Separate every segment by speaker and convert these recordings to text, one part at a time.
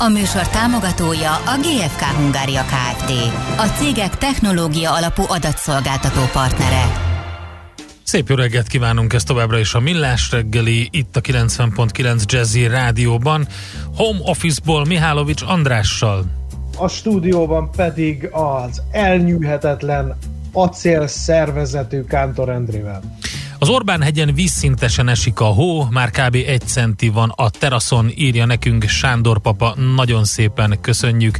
Speaker 1: A műsor támogatója a GFK Hungária Kft. A cégek technológia alapú adatszolgáltató partnere.
Speaker 2: Szép jó reggelt kívánunk, ez továbbra is a Millás reggeli, itt a 90.9 Jazzy Rádióban, Home Office-ból Mihálovics Andrással.
Speaker 3: A stúdióban pedig az elnyűhetetlen acél szervezetű Kántor Endrével.
Speaker 2: Az Orbán hegyen vízszintesen esik a hó, már kb. egy centi van a teraszon, írja nekünk Sándor papa, nagyon szépen köszönjük.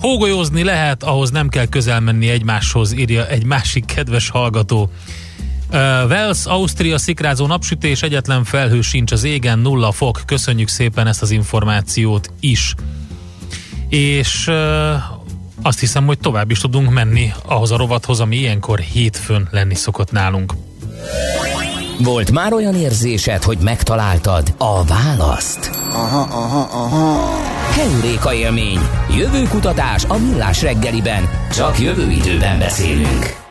Speaker 2: Hógolyózni lehet, ahhoz nem kell közel menni egymáshoz, írja egy másik kedves hallgató. Uh, Wales, Ausztria szikrázó napsütés, egyetlen felhő sincs az égen, nulla fok. Köszönjük szépen ezt az információt is. És uh, azt hiszem, hogy tovább is tudunk menni ahhoz a rovathoz, ami ilyenkor hétfőn lenni szokott nálunk.
Speaker 4: Volt már olyan érzésed, hogy megtaláltad a választ? Aha, aha, aha. Heuréka élmény. Jövőkutatás a millás reggeliben. Csak jövő időben beszélünk.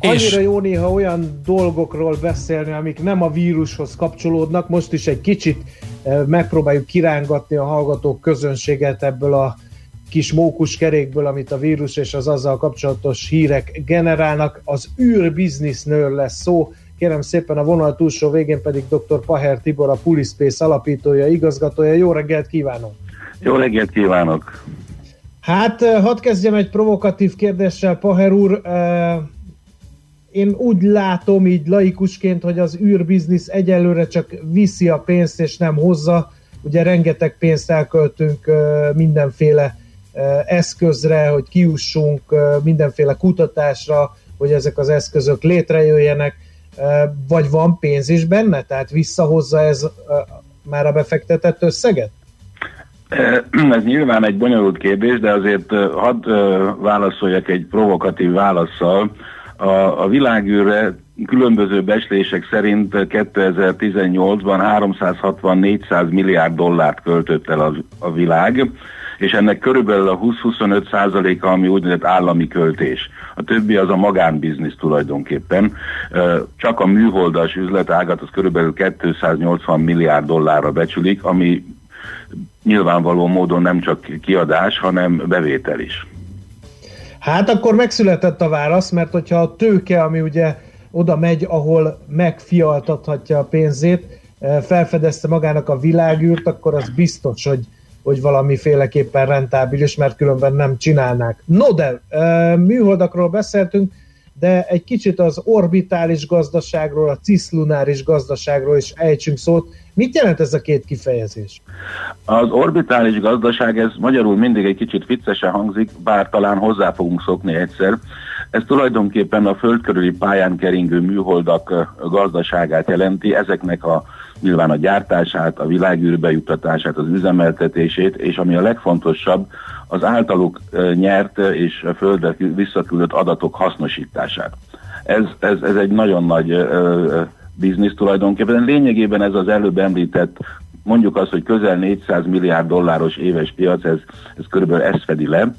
Speaker 3: Annyira jó néha olyan dolgokról beszélni, amik nem a vírushoz kapcsolódnak. Most is egy kicsit eh, megpróbáljuk kirángatni a hallgatók közönséget ebből a kis mókus kerékből, amit a vírus és az azzal kapcsolatos hírek generálnak. Az űrbizniszről lesz szó. Kérem szépen a vonal túlsó végén pedig dr. Paher Tibor, a Pulispace alapítója, igazgatója. Jó reggelt kívánok!
Speaker 5: Jó reggelt kívánok!
Speaker 3: Hát, eh, hadd kezdjem egy provokatív kérdéssel, Paher úr. Eh, én úgy látom így laikusként, hogy az űrbiznisz egyelőre csak viszi a pénzt és nem hozza. Ugye rengeteg pénzt elköltünk eh, mindenféle eszközre, hogy kiussunk mindenféle kutatásra, hogy ezek az eszközök létrejöjjenek, vagy van pénz is benne? Tehát visszahozza ez már a befektetett összeget?
Speaker 5: Ez nyilván egy bonyolult kérdés, de azért hadd válaszoljak egy provokatív válaszsal. A, a világűrre különböző beslések szerint 2018-ban 360-400 milliárd dollárt költött el a, a világ, és ennek körülbelül a 20-25 százaléka, ami úgynevezett állami költés. A többi az a magánbiznisz tulajdonképpen. Csak a műholdas üzletágat az körülbelül 280 milliárd dollárra becsülik, ami nyilvánvaló módon nem csak kiadás, hanem bevétel is.
Speaker 3: Hát akkor megszületett a válasz, mert hogyha a tőke, ami ugye oda megy, ahol megfialtathatja a pénzét, felfedezte magának a világűrt, akkor az biztos, hogy hogy valamiféleképpen rentábilis, mert különben nem csinálnák. No de, műholdakról beszéltünk, de egy kicsit az orbitális gazdaságról, a ciszlunáris gazdaságról is ejtsünk szót. Mit jelent ez a két kifejezés?
Speaker 5: Az orbitális gazdaság, ez magyarul mindig egy kicsit viccesen hangzik, bár talán hozzá fogunk szokni egyszer. Ez tulajdonképpen a föld körüli pályán keringő műholdak gazdaságát jelenti, ezeknek a nyilván a gyártását, a világűrbe juttatását, az üzemeltetését, és ami a legfontosabb, az általuk nyert és a földre visszaküldött adatok hasznosítását. Ez, ez, ez egy nagyon nagy uh, biznisz tulajdonképpen. Lényegében ez az előbb említett mondjuk azt, hogy közel 400 milliárd dolláros éves piac, ez, ez körülbelül ezt fedi le.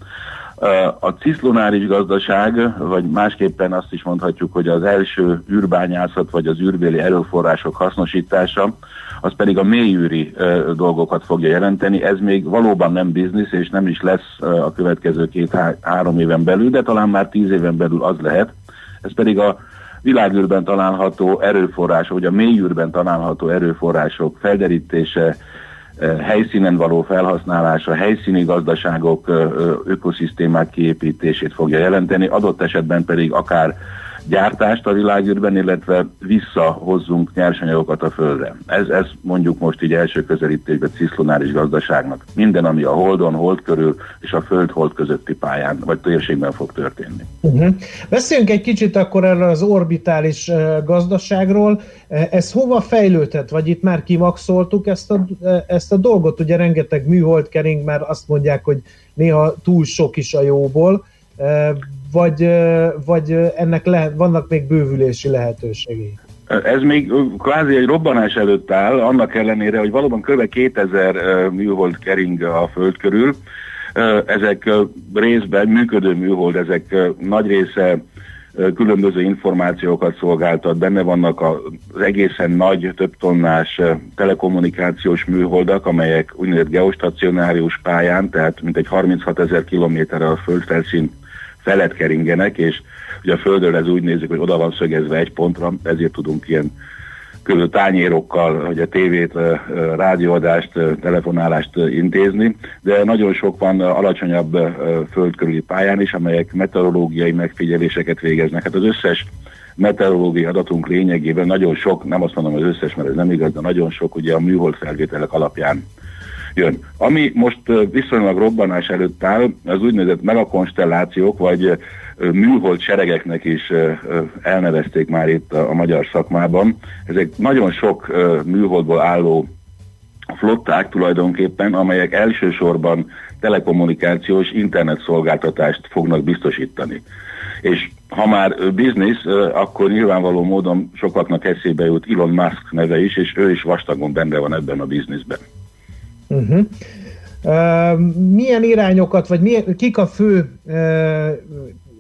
Speaker 5: A ciszlonáris gazdaság, vagy másképpen azt is mondhatjuk, hogy az első űrbányászat, vagy az űrbéli erőforrások hasznosítása, az pedig a mélyűri dolgokat fogja jelenteni. Ez még valóban nem biznisz, és nem is lesz a következő két-három éven belül, de talán már tíz éven belül az lehet. Ez pedig a világűrben található erőforrások, vagy a mélyűrben található erőforrások felderítése, helyszínen való felhasználása, helyszíni gazdaságok, ökoszisztémák kiépítését fogja jelenteni, adott esetben pedig akár gyártást a világűrben, illetve visszahozzunk nyersanyagokat a Földre. Ez, ez mondjuk most így első közelítésben ciszlonáris gazdaságnak. Minden, ami a Holdon, Hold körül és a Föld-Hold közötti pályán vagy térségben fog történni.
Speaker 3: Uh-huh. Beszéljünk egy kicsit akkor erről az orbitális gazdaságról. Ez hova fejlődhet? Vagy itt már kimaxoltuk ezt a, ezt a dolgot? Ugye rengeteg műhold kering, már azt mondják, hogy néha túl sok is a jóból vagy, vagy ennek lehet, vannak még bővülési lehetőségei?
Speaker 5: Ez még kvázi egy robbanás előtt áll, annak ellenére, hogy valóban kb. 2000 műhold kering a föld körül. Ezek részben működő műhold, ezek nagy része különböző információkat szolgáltat, benne vannak az egészen nagy, több tonnás telekommunikációs műholdak, amelyek úgynevezett geostacionárius pályán, tehát mintegy 36 ezer kilométerre a földfelszín felett keringenek, és ugye a Földről ez úgy nézik, hogy oda van szögezve egy pontra, ezért tudunk ilyen között tányérokkal, hogy a tévét, rádióadást, telefonálást intézni, de nagyon sok van alacsonyabb földkörüli pályán is, amelyek meteorológiai megfigyeléseket végeznek. Hát az összes meteorológiai adatunk lényegében nagyon sok, nem azt mondom az összes, mert ez nem igaz, de nagyon sok ugye a műhold felvételek alapján jön. Ami most viszonylag robbanás előtt áll, az úgynevezett megakonstellációk, vagy műhold seregeknek is elnevezték már itt a, magyar szakmában. Ezek nagyon sok műholdból álló flották tulajdonképpen, amelyek elsősorban telekommunikációs internetszolgáltatást fognak biztosítani. És ha már biznisz, akkor nyilvánvaló módon sokaknak eszébe jut Elon Musk neve is, és ő is vastagon benne van ebben a bizniszben.
Speaker 3: Uh-huh. Uh, milyen irányokat, vagy milyen, kik a fő uh,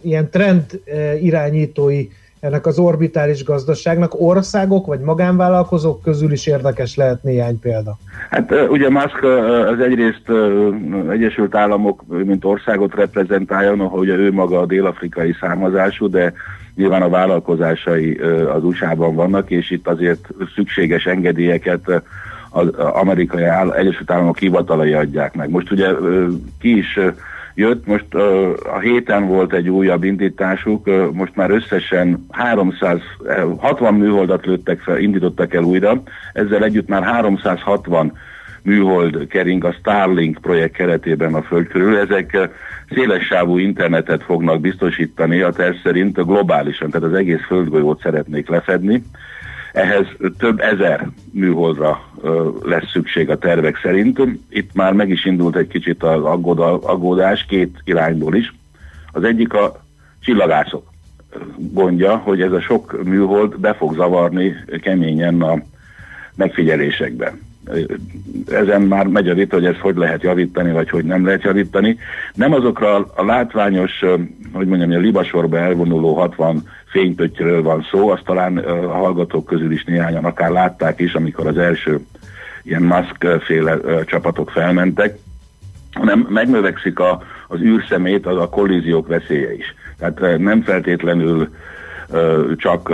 Speaker 3: ilyen trend uh, irányítói ennek az orbitális gazdaságnak országok vagy magánvállalkozók közül is érdekes lehet néhány példa.
Speaker 5: Hát ugye Musk az egyrészt Egyesült Államok, mint országot reprezentálja, hogy ő maga a dél-afrikai származású, de nyilván a vállalkozásai az USA-ban vannak, és itt azért szükséges engedélyeket az amerikai áll, Egyesült Államok hivatalai adják meg. Most ugye ki is jött, most a héten volt egy újabb indításuk, most már összesen 360 műholdat lőttek fel, indítottak el újra, ezzel együtt már 360 műhold kering a Starlink projekt keretében a föld körül. Ezek szélessávú internetet fognak biztosítani a terv szerint globálisan, tehát az egész földgolyót szeretnék lefedni. Ehhez több ezer műholdra lesz szükség a tervek szerint. Itt már meg is indult egy kicsit az aggódás két irányból is. Az egyik a csillagászok gondja, hogy ez a sok műhold be fog zavarni keményen a megfigyelésekben. Ezen már megy a vita, hogy ezt hogy lehet javítani, vagy hogy nem lehet javítani. Nem azokra a látványos, hogy mondjam, a libasorba elvonuló 60 fénypöttyről van szó, azt talán a hallgatók közül is néhányan akár látták is, amikor az első ilyen maszkféle csapatok felmentek, hanem megnövekszik a, az űrszemét, az a kollíziók veszélye is. Tehát nem feltétlenül csak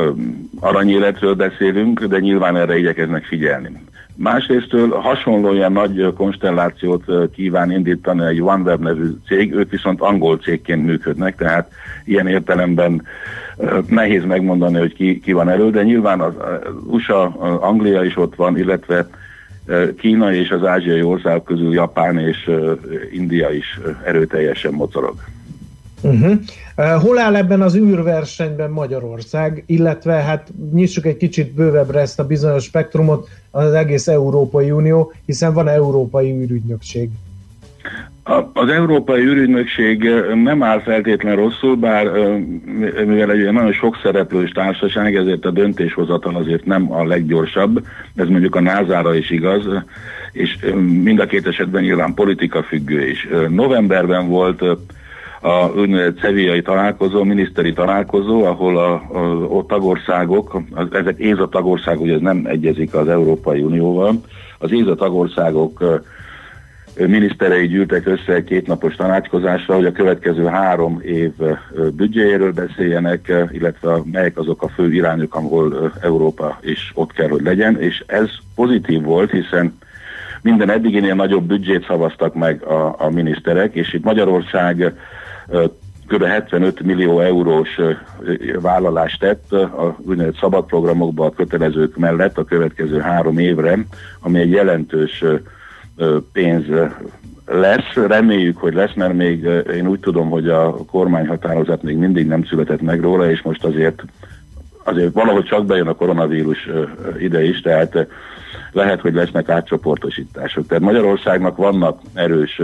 Speaker 5: aranyéletről beszélünk, de nyilván erre igyekeznek figyelni. Másrésztől hasonló ilyen nagy konstellációt kíván indítani egy OneWeb nevű cég, ők viszont angol cégként működnek, tehát ilyen értelemben nehéz megmondani, hogy ki, ki van elő, de nyilván az USA, Anglia is ott van, illetve Kína és az ázsiai országok közül Japán és India is erőteljesen mocorog.
Speaker 3: Uh-huh. Hol áll ebben az űrversenyben Magyarország, illetve hát nyissuk egy kicsit bővebbre ezt a bizonyos spektrumot, az egész Európai Unió, hiszen van Európai űrügynökség.
Speaker 5: Az Európai űrügynökség nem áll feltétlenül rosszul, bár mivel egy nagyon sok szereplős társaság, ezért a döntéshozatal azért nem a leggyorsabb, ez mondjuk a NASA-ra is igaz, és mind a két esetben nyilván politika függő is. Novemberben volt a úgynevezett szeviai találkozó, miniszteri találkozó, ahol a, a, a tagországok, az, ezek ÉZA tagországok, ugye ez nem egyezik az Európai Unióval, az ÉZA tagországok miniszterei gyűltek össze egy kétnapos tanácskozásra, hogy a következő három év büdzséjéről beszéljenek, illetve melyek azok a fő irányok, ahol Európa is ott kell, hogy legyen, és ez pozitív volt, hiszen minden eddiginél nagyobb büdzsét szavaztak meg a, a miniszterek, és itt Magyarország kb. 75 millió eurós vállalást tett a úgynevezett szabadprogramokba a kötelezők mellett a következő három évre, ami egy jelentős pénz lesz. Reméljük, hogy lesz, mert még én úgy tudom, hogy a kormányhatározat még mindig nem született meg róla, és most azért azért valahogy csak bejön a koronavírus ide is, tehát lehet, hogy lesznek átcsoportosítások. Tehát Magyarországnak vannak erős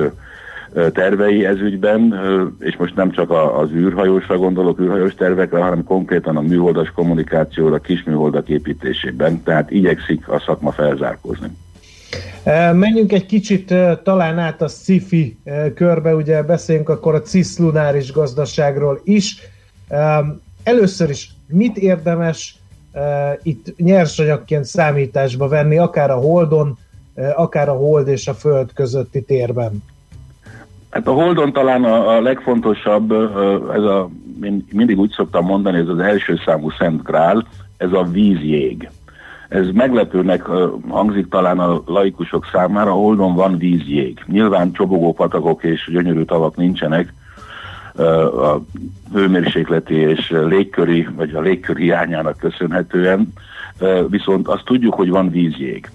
Speaker 5: tervei ez ügyben, és most nem csak az űrhajósra gondolok, űrhajós tervekre, hanem konkrétan a műholdas kommunikációra, kisműholdak építésében, tehát igyekszik a szakma felzárkózni.
Speaker 3: Menjünk egy kicsit talán át a sci körbe, ugye beszéljünk akkor a ciszlunáris gazdaságról is. Először is mit érdemes itt nyersanyagként számításba venni, akár a Holdon, akár a Hold és a Föld közötti térben?
Speaker 5: Hát a Holdon talán a, a legfontosabb, ez a, mindig úgy szoktam mondani, ez az első számú Szent Grál, ez a vízjég. Ez meglepőnek hangzik talán a laikusok számára, Holdon van vízjég. Nyilván csobogó patakok és gyönyörű tavak nincsenek, a hőmérsékleti és légköri, vagy a légkör hiányának köszönhetően, viszont azt tudjuk, hogy van vízjég.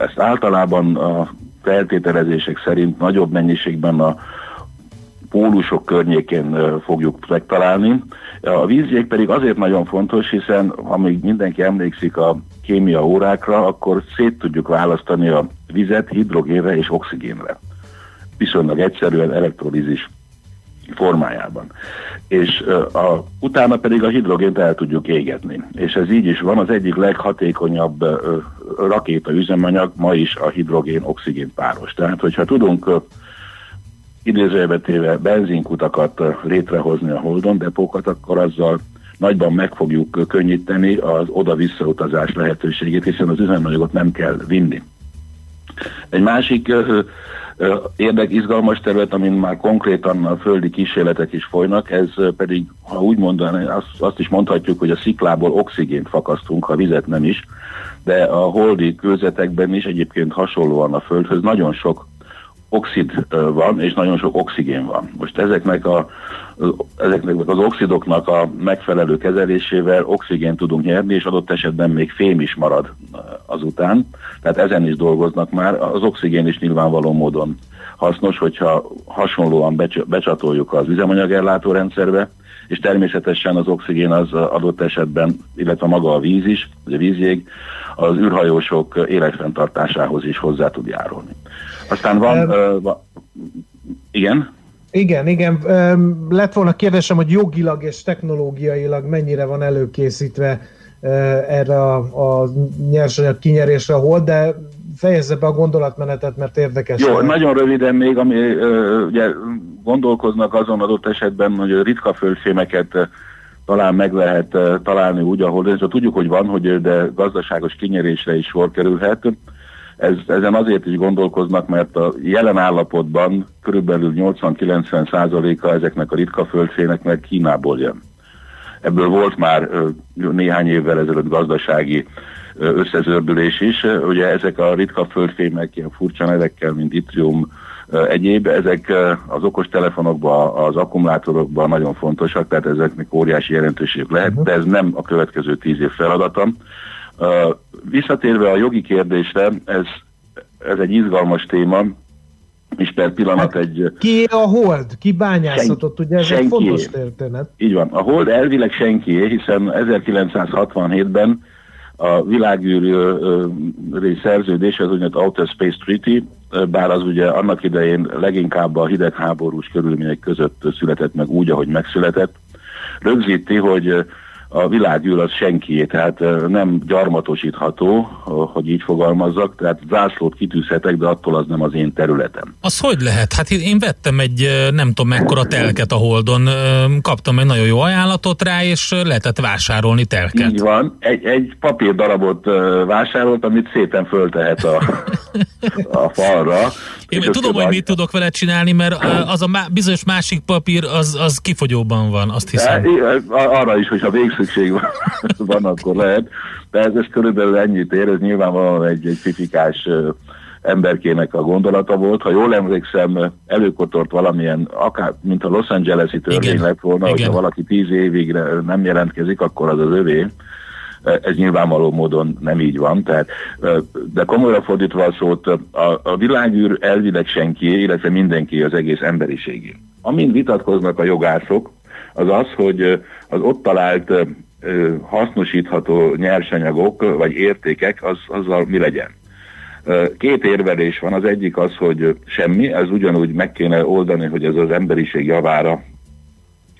Speaker 5: Ezt általában a feltételezések szerint nagyobb mennyiségben a pólusok környékén fogjuk megtalálni. A vízjég pedig azért nagyon fontos, hiszen amíg mindenki emlékszik a kémia órákra, akkor szét tudjuk választani a vizet hidrogénre és oxigénre. Viszonylag egyszerűen elektrolízis formájában. És a, utána pedig a hidrogént el tudjuk égetni. És ez így is van, az egyik leghatékonyabb rakéta üzemanyag ma is a hidrogén-oxigén páros. Tehát, hogyha tudunk idézőjelbe téve benzinkutakat létrehozni a Holdon, depókat, akkor azzal nagyban meg fogjuk könnyíteni az oda-visszautazás lehetőségét, hiszen az üzemanyagot nem kell vinni. Egy másik érdek, izgalmas terület, amin már konkrétan a földi kísérletek is folynak, ez pedig, ha úgy mondani, azt, azt is mondhatjuk, hogy a sziklából oxigént fakasztunk, ha vizet nem is, de a holdi kőzetekben is egyébként hasonlóan a Földhöz nagyon sok oxid van, és nagyon sok oxigén van. Most ezeknek, a, ezeknek az oxidoknak a megfelelő kezelésével oxigén tudunk nyerni, és adott esetben még fém is marad azután. Tehát ezen is dolgoznak már. Az oxigén is nyilvánvaló módon hasznos, hogyha hasonlóan becsatoljuk az üzemanyagellátó rendszerbe, és természetesen az oxigén az adott esetben, illetve maga a víz is, vagy a vízjég, az űrhajósok életfenntartásához is hozzá tud járulni. Aztán van, um, uh, igen?
Speaker 3: Igen, igen. Lett volna kérdésem, hogy jogilag és technológiailag mennyire van előkészítve erre a, a nyersanyag kinyerésre a hold, de fejezze be a gondolatmenetet, mert érdekes.
Speaker 5: Jó, lehet. nagyon röviden még, ami ugye gondolkoznak azon adott esetben, hogy ritka földfémeket talán meg lehet találni úgy, ahol de tudjuk, hogy van, hogy de gazdaságos kinyerésre is sor kerülhet. Ez, ezen azért is gondolkoznak, mert a jelen állapotban körülbelül 80-90 százaléka ezeknek a ritka földfének Kínából jön. Ebből volt már néhány évvel ezelőtt gazdasági összezördülés is. Ugye ezek a ritka földfémek ilyen furcsa nevekkel, mint itrium, egyéb, ezek az okostelefonokban, az akkumulátorokban nagyon fontosak, tehát ezeknek óriási jelentőségük lehet, mhm. de ez nem a következő tíz év feladata. Visszatérve a jogi kérdésre, ez, ez egy izgalmas téma, és per pillanat hát, egy...
Speaker 3: Ki a hold? Ki bányászatott? Ugye ez senki. egy fontos történet.
Speaker 5: Így van. A hold elvileg senki, hiszen 1967-ben a világűri szerződés, az úgynevezett Outer Space Treaty, bár az ugye annak idején leginkább a hidegháborús körülmények között született meg úgy, ahogy megszületett, rögzíti, hogy a világűr az senkié, tehát nem gyarmatosítható, hogy így fogalmazzak, tehát zászlót kitűzhetek, de attól az nem az én területem.
Speaker 2: Az hogy lehet? Hát én vettem egy nem tudom mekkora telket a Holdon, kaptam egy nagyon jó ajánlatot rá, és lehetett vásárolni telket.
Speaker 5: Így van, egy, egy papír darabot vásárolt, amit szépen föltehet a, a falra.
Speaker 2: Én tudom, hogy mit tudok vele csinálni, mert az a má, bizonyos másik papír, az, az kifogyóban van, azt hiszem.
Speaker 5: De, arra is, hogyha végszükség van, van akkor lehet. De ez, ez körülbelül ennyit ér, ez nyilvánvalóan egy, egy fifikás emberkének a gondolata volt. Ha jól emlékszem, előkotort valamilyen, akár, mint a Los Angeles-i törvény lett volna, Igen. hogyha valaki tíz évig nem jelentkezik, akkor az az övé ez nyilvánvaló módon nem így van, tehát, de komolyra fordítva a szót, a, a világűr elvileg senki, illetve mindenki az egész emberiségé. Amin vitatkoznak a jogászok, az az, hogy az ott talált hasznosítható nyersanyagok vagy értékek, az, azzal mi legyen. Két érvelés van, az egyik az, hogy semmi, ez ugyanúgy meg kéne oldani, hogy ez az emberiség javára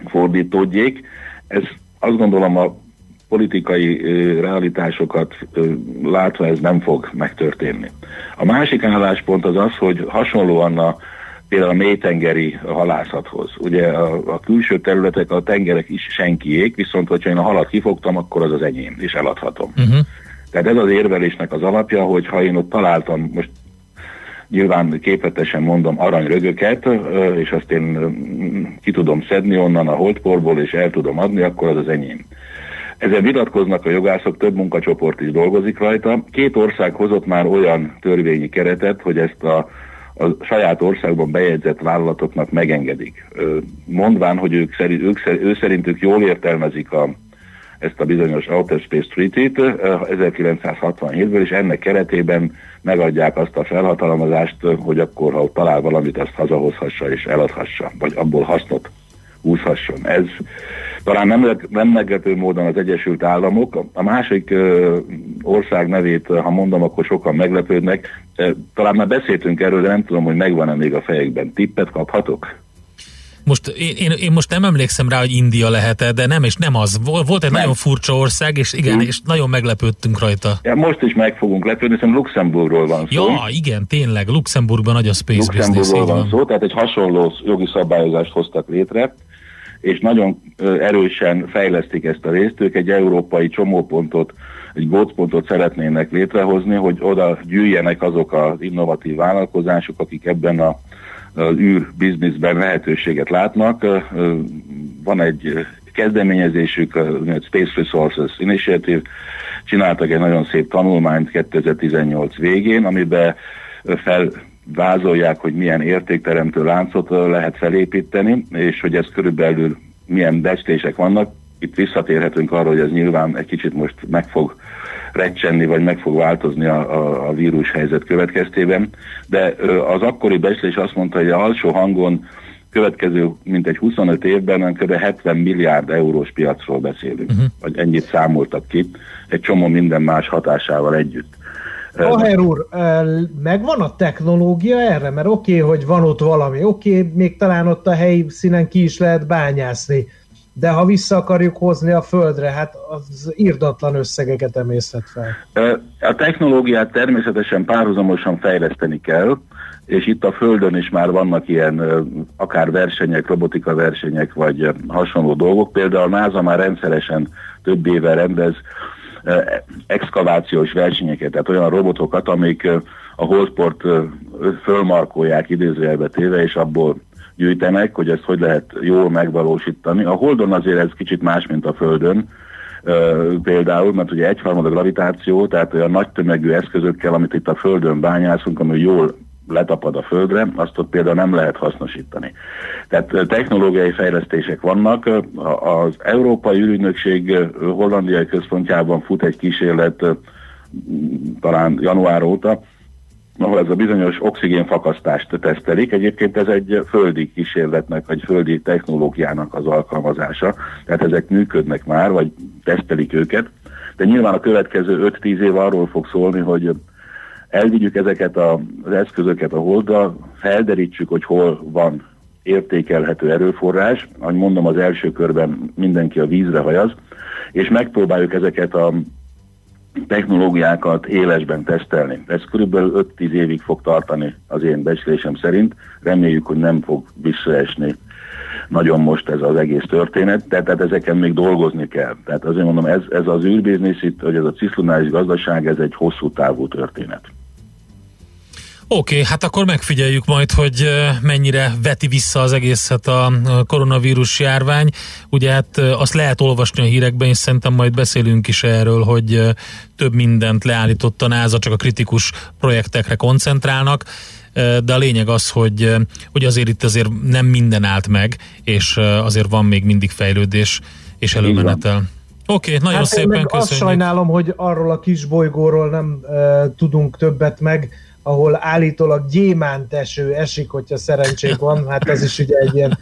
Speaker 5: fordítódjék. Ez azt gondolom a politikai realitásokat látva ez nem fog megtörténni. A másik álláspont az az, hogy hasonlóan a például a mélytengeri halászathoz. Ugye a, a külső területek, a tengerek is senkiék, viszont hogyha én a halat kifogtam, akkor az az enyém, és eladhatom. Uh-huh. Tehát ez az érvelésnek az alapja, hogy ha én ott találtam, most nyilván képletesen mondom aranyrögöket, és azt én ki tudom szedni onnan a holdporból, és el tudom adni, akkor az az enyém. Ezzel vitatkoznak a jogászok, több munkacsoport is dolgozik rajta. Két ország hozott már olyan törvényi keretet, hogy ezt a, a saját országban bejegyzett vállalatoknak megengedik. Mondván, hogy ők, szerint, ők, ő szerintük jól értelmezik a, ezt a bizonyos Outer Space Treaty-t 1967-ből, és ennek keretében megadják azt a felhatalmazást, hogy akkor, ha talál valamit, azt hazahozhassa és eladhassa, vagy abból hasznot húzhasson. Ez talán nem, nem meglepő módon az Egyesült Államok. A másik ö, ország nevét, ha mondom, akkor sokan meglepődnek. Talán már beszéltünk erről, de nem tudom, hogy megvan-e még a fejekben. Tippet kaphatok?
Speaker 2: Most én, én, én most nem emlékszem rá, hogy India lehet de nem, és nem az. Volt egy nem. nagyon furcsa ország, és igen, hmm. és nagyon meglepődtünk rajta.
Speaker 5: Ja, most is meg fogunk lepődni, hiszen Luxemburgról van szó.
Speaker 2: Ja, igen, tényleg, Luxemburgban nagy a space
Speaker 5: Luxemburgról van szó, tehát egy hasonló jogi szabályozást hoztak létre, és nagyon erősen fejlesztik ezt a részt. Ők egy európai csomópontot, egy gócpontot szeretnének létrehozni, hogy oda gyűjjenek azok az innovatív vállalkozások, akik ebben a az űr bizniszben lehetőséget látnak. Van egy kezdeményezésük, a Space Resources Initiative, csináltak egy nagyon szép tanulmányt 2018 végén, amiben felvázolják, hogy milyen értékteremtő láncot lehet felépíteni, és hogy ez körülbelül milyen becslések vannak. Itt visszatérhetünk arra, hogy ez nyilván egy kicsit most meg fog recsenni, vagy meg fog változni a, a, a vírus helyzet következtében, de az akkori becslés azt mondta, hogy a alsó hangon következő, mint egy 25 évben kb. 70 milliárd eurós piacról beszélünk, uh-huh. vagy ennyit számoltak ki, egy csomó minden más hatásával együtt.
Speaker 3: Aher úr, megvan a technológia erre? Mert oké, okay, hogy van ott valami, oké, okay, még talán ott a helyi színen ki is lehet bányászni, de ha vissza akarjuk hozni a földre, hát az írdatlan összegeket emészhet fel.
Speaker 5: A technológiát természetesen párhuzamosan fejleszteni kell, és itt a Földön is már vannak ilyen akár versenyek, robotika versenyek, vagy hasonló dolgok. Például a NASA már rendszeresen több éve rendez exkavációs versenyeket, tehát olyan robotokat, amik a holdport fölmarkolják idézőjelbe téve, és abból gyűjtenek, hogy ezt hogy lehet jól megvalósítani. A Holdon azért ez kicsit más, mint a Földön, például, mert ugye egyharmad a gravitáció, tehát olyan nagy tömegű eszközökkel, amit itt a Földön bányászunk, ami jól letapad a földre, azt ott például nem lehet hasznosítani. Tehát technológiai fejlesztések vannak. Az Európai Ürügynökség hollandiai központjában fut egy kísérlet talán január óta, ahol ez a bizonyos oxigénfakasztást tesztelik. Egyébként ez egy földi kísérletnek, vagy földi technológiának az alkalmazása. Tehát ezek működnek már, vagy tesztelik őket. De nyilván a következő 5-10 év arról fog szólni, hogy elvigyük ezeket a, az eszközöket a holdra, felderítsük, hogy hol van értékelhető erőforrás, ahogy mondom, az első körben mindenki a vízre hajaz, és megpróbáljuk ezeket a technológiákat élesben tesztelni. Ez körülbelül 5-10 évig fog tartani az én becslésem szerint. Reméljük, hogy nem fog visszaesni nagyon most ez az egész történet, de tehát ezeken még dolgozni kell. Tehát azért mondom, ez, ez az űrbiznisz itt, hogy ez a ciszlunális gazdaság, ez egy hosszú távú történet.
Speaker 2: Oké, okay, hát akkor megfigyeljük majd, hogy mennyire veti vissza az egészet a koronavírus járvány. Ugye hát azt lehet olvasni a hírekben, és szerintem majd beszélünk is erről, hogy több mindent leállított a NASA, csak a kritikus projektekre koncentrálnak de a lényeg az, hogy, hogy azért itt azért nem minden állt meg, és azért van még mindig fejlődés és előmenetel. Oké, okay, nagyon hát szépen köszönjük.
Speaker 3: Azt sajnálom, hogy arról a kis bolygóról nem uh, tudunk többet meg, ahol állítólag gyémánt eső esik, hogyha szerencsék van, hát ez is ugye egy ilyen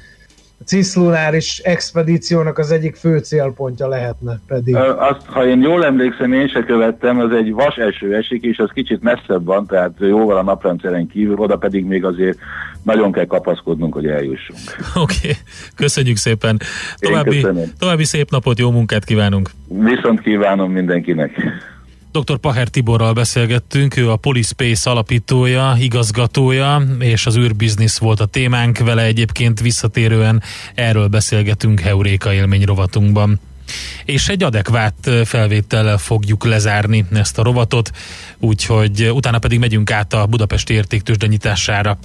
Speaker 3: cislunáris expedíciónak az egyik fő célpontja lehetne pedig.
Speaker 5: Azt, ha én jól emlékszem, én se követtem, az egy vas eső esik, és az kicsit messzebb van, tehát jóval a naprendszeren kívül, oda pedig még azért nagyon kell kapaszkodnunk, hogy eljussunk.
Speaker 2: Oké, okay. köszönjük szépen. További, további szép napot, jó munkát kívánunk.
Speaker 5: Viszont kívánom mindenkinek.
Speaker 2: Dr. Paher Tiborral beszélgettünk, ő a Polispace alapítója, igazgatója, és az űrbiznisz volt a témánk, vele egyébként visszatérően erről beszélgetünk Heuréka élmény rovatunkban. És egy adekvát felvétellel fogjuk lezárni ezt a rovatot, úgyhogy utána pedig megyünk át a Budapesti értéktősde nyitására.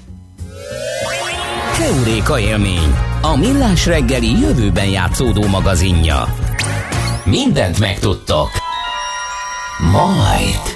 Speaker 6: Heuréka élmény, a millás reggeli jövőben játszódó magazinja. Mindent megtudtok. Might.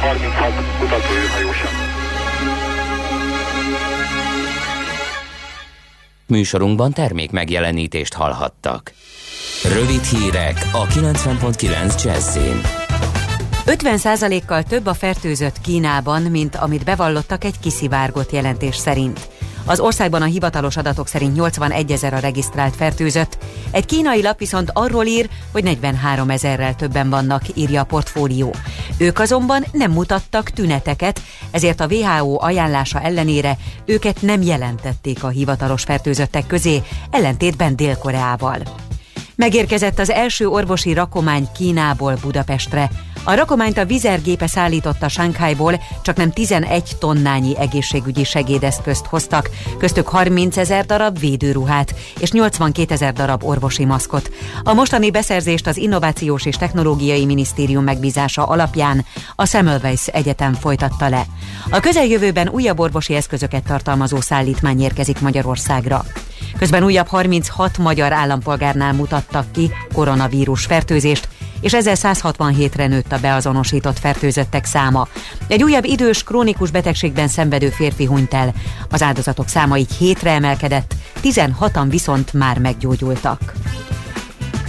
Speaker 6: Majd. Műsorunkban termék megjelenítést hallhattak. Rövid hírek a 90.9 Jazzin.
Speaker 7: 50%-kal több a fertőzött Kínában, mint amit bevallottak egy kiszivárgott jelentés szerint. Az országban a hivatalos adatok szerint 81 ezer a regisztrált fertőzött. Egy kínai lap viszont arról ír, hogy 43 ezerrel többen vannak, írja a portfólió. Ők azonban nem mutattak tüneteket, ezért a WHO ajánlása ellenére őket nem jelentették a hivatalos fertőzöttek közé, ellentétben Dél-Koreával. Megérkezett az első orvosi rakomány Kínából Budapestre. A rakományt a vizergépe szállította Sánkhájból, csak nem 11 tonnányi egészségügyi segédeszközt hoztak, köztük 30 ezer darab védőruhát és 82 ezer darab orvosi maszkot. A mostani beszerzést az Innovációs és Technológiai Minisztérium megbízása alapján a Semmelweis Egyetem folytatta le. A közeljövőben újabb orvosi eszközöket tartalmazó szállítmány érkezik Magyarországra. Közben újabb 36 magyar állampolgárnál mutattak ki koronavírus fertőzést, és ezzel 167-re nőtt a beazonosított fertőzöttek száma. Egy újabb idős, krónikus betegségben szenvedő férfi hunyt el. Az áldozatok száma így hétre emelkedett, 16-an viszont már meggyógyultak.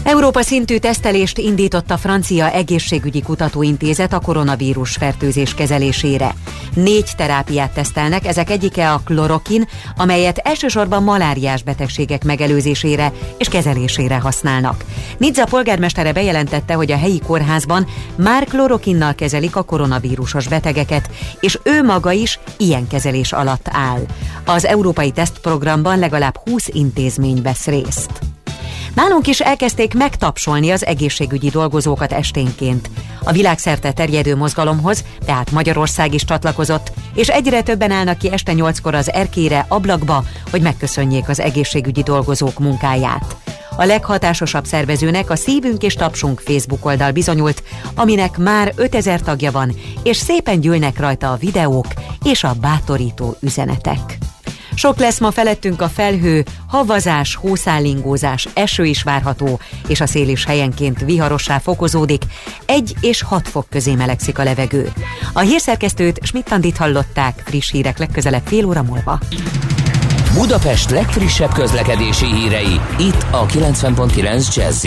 Speaker 7: Európa szintű tesztelést indított a Francia Egészségügyi Kutatóintézet a koronavírus fertőzés kezelésére. Négy terápiát tesztelnek, ezek egyike a klorokin, amelyet elsősorban maláriás betegségek megelőzésére és kezelésére használnak. Nizza polgármestere bejelentette, hogy a helyi kórházban már klorokinnal kezelik a koronavírusos betegeket, és ő maga is ilyen kezelés alatt áll. Az európai tesztprogramban legalább 20 intézmény vesz részt. Nálunk is elkezdték megtapsolni az egészségügyi dolgozókat esténként. A világszerte terjedő mozgalomhoz, tehát Magyarország is csatlakozott, és egyre többen állnak ki este nyolckor az erkére, ablakba, hogy megköszönjék az egészségügyi dolgozók munkáját. A leghatásosabb szervezőnek a Szívünk és Tapsunk Facebook oldal bizonyult, aminek már 5000 tagja van, és szépen gyűlnek rajta a videók és a bátorító üzenetek. Sok lesz ma felettünk a felhő, havazás, hószállingózás, eső is várható, és a szél is helyenként viharossá fokozódik, egy és hat fok közé melegszik a levegő. A hírszerkesztőt Schmidt-Tandit hallották, friss hírek legközelebb fél óra múlva.
Speaker 4: Budapest legfrissebb közlekedési hírei, itt a 90.9 jazz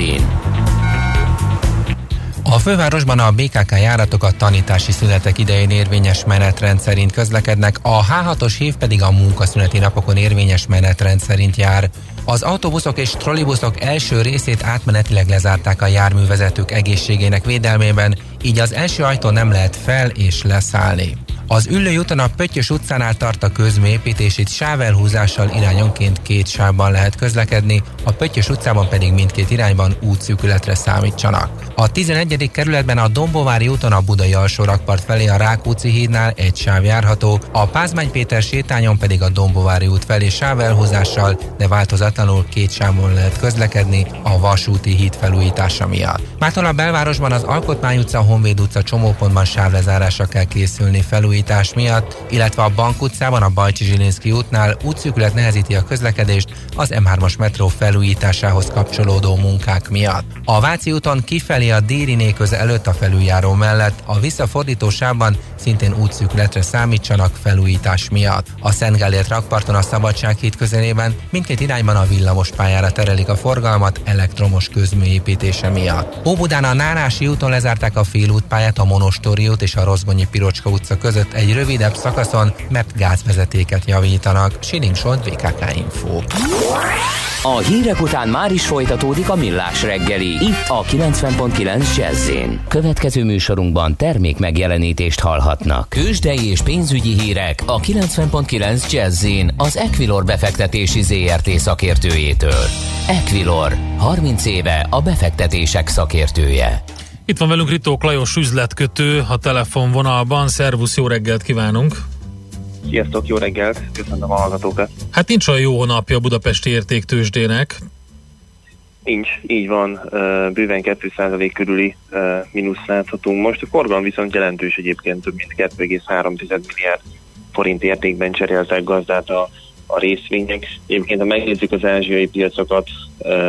Speaker 8: a fővárosban a BKK járatok a tanítási szünetek idején érvényes menetrend szerint közlekednek, a H6-os hív pedig a munkaszüneti napokon érvényes menetrend szerint jár. Az autóbuszok és trollibuszok első részét átmenetileg lezárták a járművezetők egészségének védelmében, így az első ajtón nem lehet fel és leszállni. Az Üllői úton a Pöttyös utcánál tart a közműépítés, itt sávelhúzással irányonként két sávban lehet közlekedni, a Pöttyös utcában pedig mindkét irányban útszűkületre számítsanak. A 11. kerületben a Dombovári úton a Budai alsórakpart felé a Rákóczi hídnál egy sáv járható, a Pázmány Péter sétányon pedig a Dombovári út felé sávelhúzással, de változatlanul két sávon lehet közlekedni a vasúti híd felújítása miatt. Mától a belvárosban az Alkotmány utca, Honvéd utca csomópontban sávlezárásra kell készülni felújításra felújítás miatt, illetve a Bank utcában a Bajcsi Zsilinszki útnál útszűkület nehezíti a közlekedést az M3-as metró felújításához kapcsolódó munkák miatt. A Váci úton kifelé a Dériné köze előtt a felüljáró mellett, a visszafordító sávban szintén útszűkületre számítsanak felújítás miatt. A Szent rakparton a Szabadsághíd közelében mindkét irányban a villamos pályára terelik a forgalmat elektromos közműépítése miatt. Óbudán a Nárási úton lezárták a félútpályát a Monostori út és a Rozgonyi Pirocska utca között egy rövidebb szakaszon, mert gázvezetéket javítanak. Siling Solt, VKK Info.
Speaker 4: A hírek után már is folytatódik a millás reggeli. Itt a 90.9 jazz Következő műsorunkban termék megjelenítést hallhatnak. Kősdei és pénzügyi hírek a 90.9 jazz az Equilor befektetési ZRT szakértőjétől. Equilor, 30 éve a befektetések szakértője.
Speaker 2: Itt van velünk Ritók Lajos üzletkötő a telefonvonalban. Szervusz, jó reggelt kívánunk!
Speaker 9: Sziasztok, jó reggelt! Köszönöm a hallgatókat!
Speaker 2: Hát nincs olyan jó napja a budapesti értéktősdének.
Speaker 9: Nincs, így van, bőven 2% körüli mínusz láthatunk most. A forgalom viszont jelentős egyébként, több mint 2,3 milliárd forint értékben cseréltek gazdát a a részvények. Egyébként, ha megnézzük az ázsiai piacokat,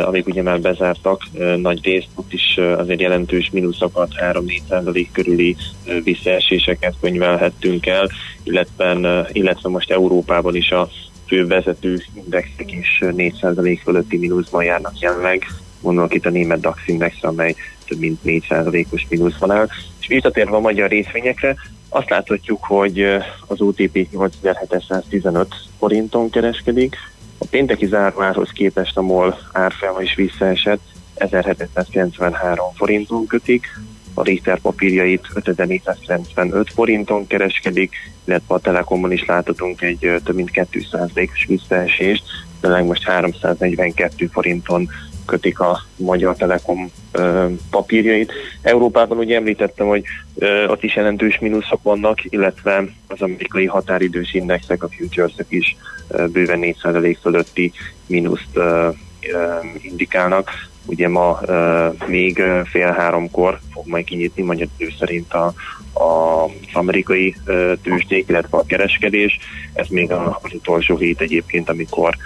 Speaker 9: amik ugye már bezártak, nagy részt ott is azért jelentős mínuszokat, 3-4% körüli visszaeséseket könyvelhettünk el, illetve, illetve most Európában is a fő vezető indexek is 4% fölötti mínuszban járnak jelenleg. gondolok itt a német DAX indexre, amely több mint 4%-os mínuszban áll. És visszatérve a magyar részvényekre, azt láthatjuk, hogy az OTP 8715 forinton kereskedik, a pénteki záróárhoz képest a MOL árfolyama is visszaesett, 1793 forinton kötik, a Richter papírjait 5495 forinton kereskedik, illetve a Telekomon is láthatunk egy több mint 2%-os visszaesést, de most 342 forinton kötik a Magyar Telekom ö, papírjait. Európában ugye említettem, hogy ö, ott is jelentős mínuszok vannak, illetve az amerikai határidős indexek, a futuresek is ö, bőven 4% fölötti mínuszt ö, ö, indikálnak. Ugye ma uh, még fél háromkor fog majd kinyitni magyar idő szerint a, az amerikai tőzsdék, illetve a kereskedés. Ez még az utolsó hét egyébként, amikor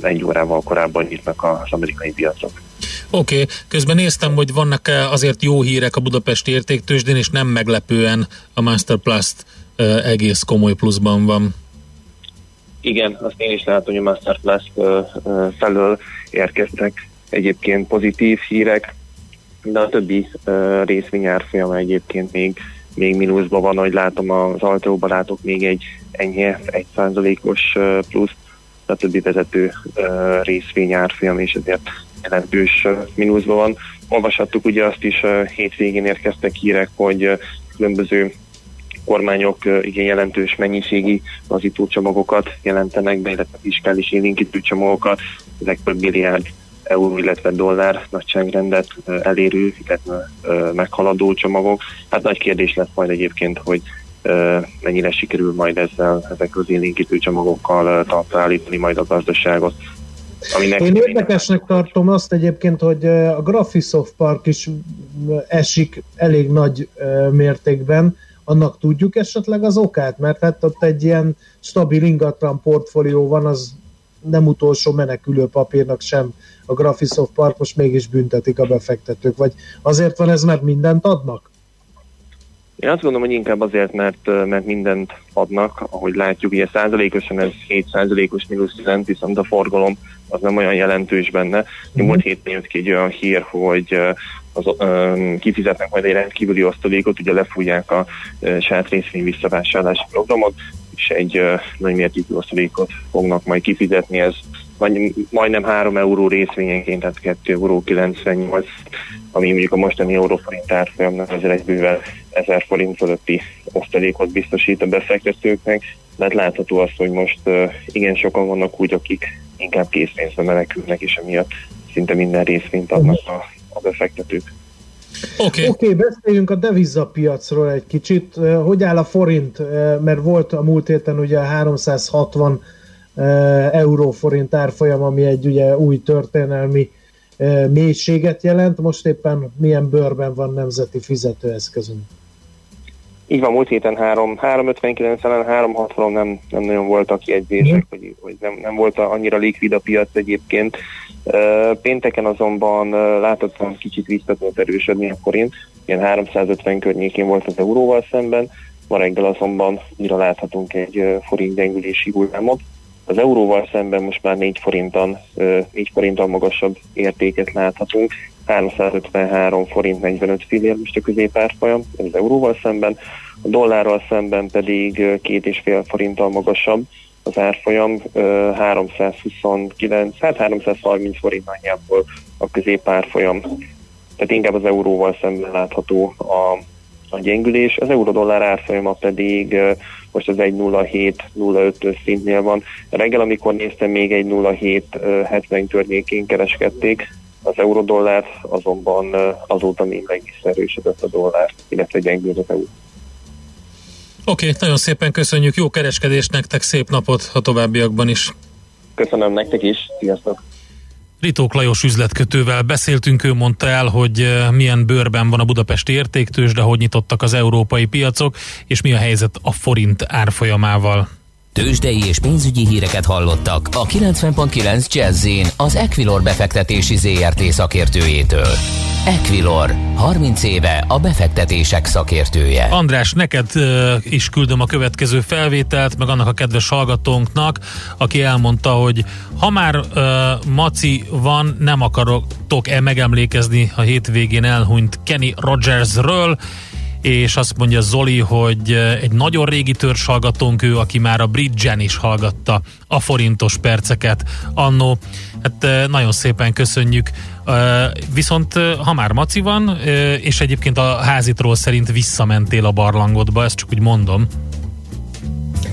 Speaker 9: egy órával korábban nyitnak az amerikai piacok.
Speaker 2: Oké, okay. közben néztem, hogy vannak azért jó hírek a Budapesti értéktősdén, és nem meglepően a Masterplast egész komoly pluszban van.
Speaker 9: Igen, azt én is látom, hogy a Masterplast felől érkeztek egyébként pozitív hírek, de a többi uh, részvény árfolyama egyébként még, még mínuszban van, ahogy látom az Alteóban látok még egy enyhe, egy százalékos plusz, a többi vezető részvény árfolyam és ezért jelentős mínuszban van. Olvashattuk ugye azt is, hétvégén érkeztek hírek, hogy különböző kormányok igen jelentős mennyiségi lazítócsomagokat jelentenek be, illetve fiskális élénkítő csomagokat, ezek több milliárd euró, illetve dollár nagyságrendet elérő, illetve meghaladó csomagok. Hát nagy kérdés lesz majd egyébként, hogy mennyire sikerül majd ezzel, ezek az élénkítő csomagokkal talpra állítani majd a gazdaságot.
Speaker 3: Aminek Én érdekesnek tartom azt egyébként, hogy a Graphisoft Park is esik elég nagy mértékben. Annak tudjuk esetleg az okát? Mert hát ott egy ilyen stabil ingatlan portfólió van, az nem utolsó menekülő papírnak sem a Graphisoft Park, most mégis büntetik a befektetők, vagy azért van ez, mert mindent adnak?
Speaker 9: Én azt gondolom, hogy inkább azért, mert, mert mindent adnak, ahogy látjuk, ugye százalékosan ez 7 százalékos mínusz jelent, viszont a forgalom az nem olyan jelentős benne. Mm-hmm. Múlt héten jött ki egy olyan hír, hogy az, um, kifizetnek majd egy rendkívüli osztalékot, ugye lefújják a uh, saját részvény visszavásárlási programot, és egy uh, nagy mértékű osztalékot fognak majd kifizetni, ez vagy majdnem 3 euró részvényenként, tehát 2 euró 98, ami mondjuk a mostani euróforint árfolyamnak azért egy bővel 1000 forint fölötti osztalékot biztosít a befektetőknek, mert látható az, hogy most uh, igen sokan vannak úgy, akik inkább készpénzbe menekülnek, és emiatt szinte minden részvényt adnak a, a befektetők.
Speaker 3: Oké, okay. okay, beszéljünk a devizapiacról egy kicsit. Hogy áll a forint? Mert volt a múlt héten ugye 360 euróforint árfolyam, ami egy ugye új történelmi mélységet jelent. Most éppen milyen bőrben van nemzeti fizetőeszközünk?
Speaker 9: Így van, múlt héten 3, 359 ellen 360 nem, nem nagyon voltak jegyzések, hogy, hogy nem, nem volt annyira likvid a piac egyébként. Pénteken azonban látottam kicsit visszatott erősödni a forint, ilyen 350 környékén volt az euróval szemben, ma reggel azonban újra láthatunk egy forint gyengülési hullámot. Az euróval szemben most már 4 forinton, 4 forinton magasabb értéket láthatunk, 353 forint 45 fillér most a középárfolyam, ez az euróval szemben, a dollárral szemben pedig 2,5 forinttal magasabb az árfolyam, 329, hát 330 forint nagyjából a középárfolyam. Tehát inkább az euróval szemben látható a, a gyengülés. Az euró-dollár árfolyama pedig most az 1.07-05 szintnél van. Reggel, amikor néztem, még 1.07-70 környékén kereskedték, az euró-dollár azonban azóta még meg is erősödött a dollár, illetve gyengült az euró.
Speaker 2: Oké, okay, nagyon szépen köszönjük, jó kereskedést nektek, szép napot a továbbiakban is.
Speaker 9: Köszönöm nektek is, sziasztok!
Speaker 2: Ritók Lajos üzletkötővel beszéltünk, ő mondta el, hogy eh, milyen bőrben van a budapesti értéktős, de hogy nyitottak az európai piacok, és mi a helyzet a forint árfolyamával.
Speaker 4: Tőzsdei és pénzügyi híreket hallottak a 90.9 jazz az Equilor befektetési ZRT szakértőjétől. Equilor, 30 éve a befektetések szakértője.
Speaker 2: András, neked is küldöm a következő felvételt, meg annak a kedves hallgatónknak, aki elmondta, hogy ha már uh, maci van, nem akarok-e megemlékezni a hétvégén elhunyt Kenny Rogersről, és azt mondja Zoli, hogy egy nagyon régi törzs hallgatónk ő, aki már a Bridgen is hallgatta a forintos perceket annó. Hát nagyon szépen köszönjük. Viszont ha már maci van, és egyébként a házitról szerint visszamentél a barlangodba, ezt csak úgy mondom,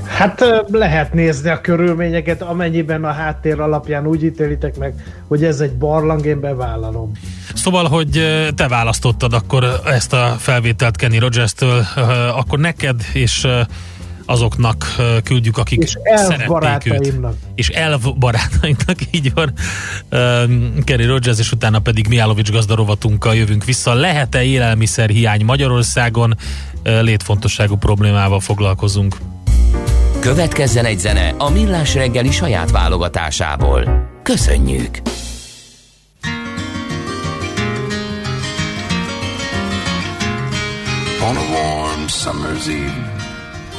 Speaker 3: Hát lehet nézni a körülményeket, amennyiben a háttér alapján úgy ítélitek meg, hogy ez egy barlang, én bevállalom.
Speaker 2: Szóval, hogy te választottad akkor ezt a felvételt Kenny Rogers-től, akkor neked és azoknak küldjük, akik és szerették őt. És elv barátainknak, így van. Kenny Rogers, és utána pedig Miálovics gazdarovatunkkal jövünk vissza. Lehet-e élelmiszerhiány Magyarországon? Létfontosságú problémával foglalkozunk.
Speaker 4: Következzen egy zene a Millás reggeli saját válogatásából. Köszönjük! On a warm summer's evening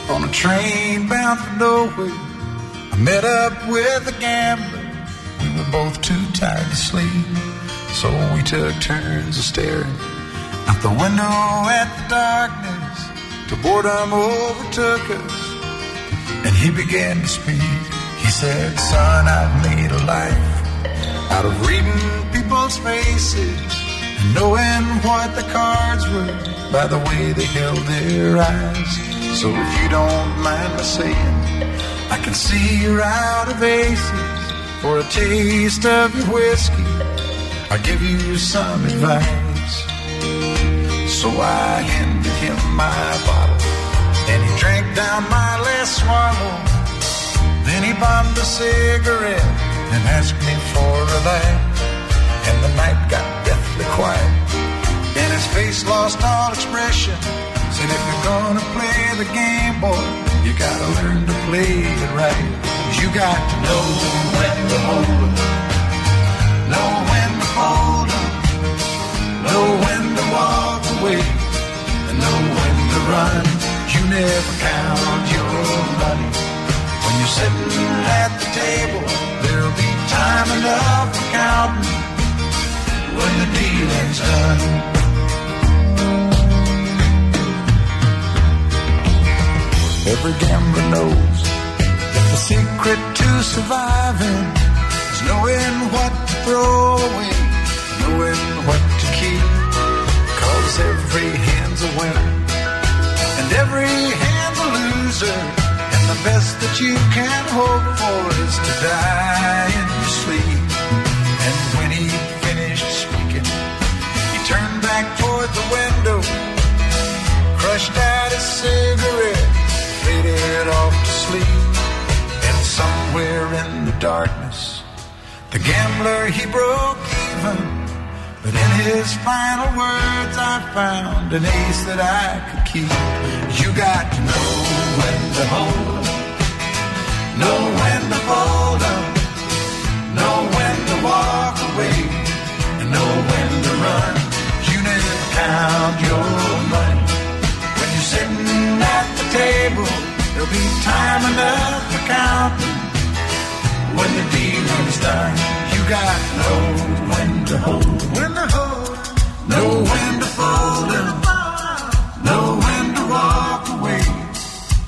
Speaker 4: On a train bound for nowhere I met up with a gambler We were both too tired to sleep So we took turns of staring Out the window at the darkness Till boredom overtook us he began to speak. He said, Son, I've made a life out of reading people's faces and knowing what the cards were by the way they held their eyes. So if you don't mind my saying, I can see you're out of aces for a taste of your whiskey. I'll give you some advice. So I handed him my bottle and he drank down my last swallow. Then he bombed a cigarette and asked me for a light. And the night got deathly quiet. And his face lost all expression. Said, if you're gonna play the game, boy, you gotta learn to play it right. You got to know when to hold up, know when to fold know when to walk away, and know when to run. You never count your money. When you're sitting at the table, there'll be time enough for counting when the dealing's done. Every gambler knows that the secret to surviving is knowing what to throw away, you can hope for is to die in your sleep. And when he finished speaking, he turned back toward the window, crushed out his cigarette, faded off to sleep. And somewhere in the darkness, the gambler he broke even. But in his final words, I found an ace that I could keep. You got to know when to hold know when to fold up, know when to walk away, and know when to run. You never count your money. When you're sitting at the table. There'll be time enough for counting. When the dealing's done you got know when to hold, when to hold, know when to fold them, know when to walk away,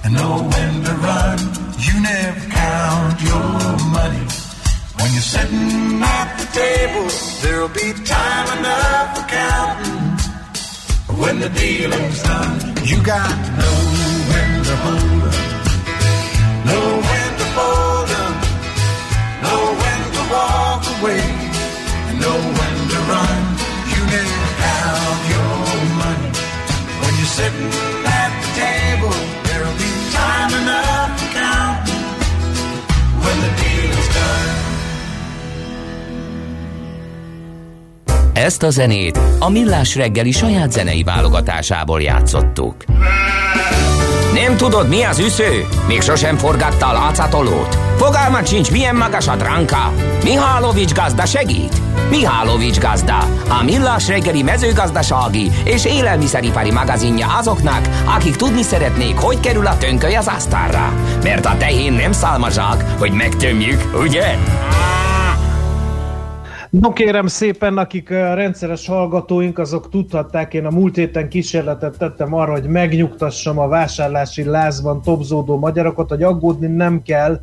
Speaker 4: and know when to run. Never count your money. When you're sitting at the table, there'll be time enough for counting. When the dealing's done, you got to know when to hold them, know when to fold them, know when to walk away, and when to run. You never count your money when you're sitting Ezt a zenét a Millás reggeli saját zenei válogatásából játszottuk. Nem tudod, mi az üsző? Még sosem forgatta a látszatolót? Fogalmat sincs, milyen magas a dránka? Mihálovics gazda segít? Mihálovics gazda, a millás reggeli mezőgazdasági és élelmiszeripari magazinja azoknak, akik tudni szeretnék, hogy kerül a tönköly az asztalra. Mert a tehén nem szálmazsák, hogy megtömjük, ugye?
Speaker 3: No kérem szépen, akik rendszeres hallgatóink, azok tudhatták, én a múlt héten kísérletet tettem arra, hogy megnyugtassam a vásárlási lázban topzódó magyarokat, hogy aggódni nem kell,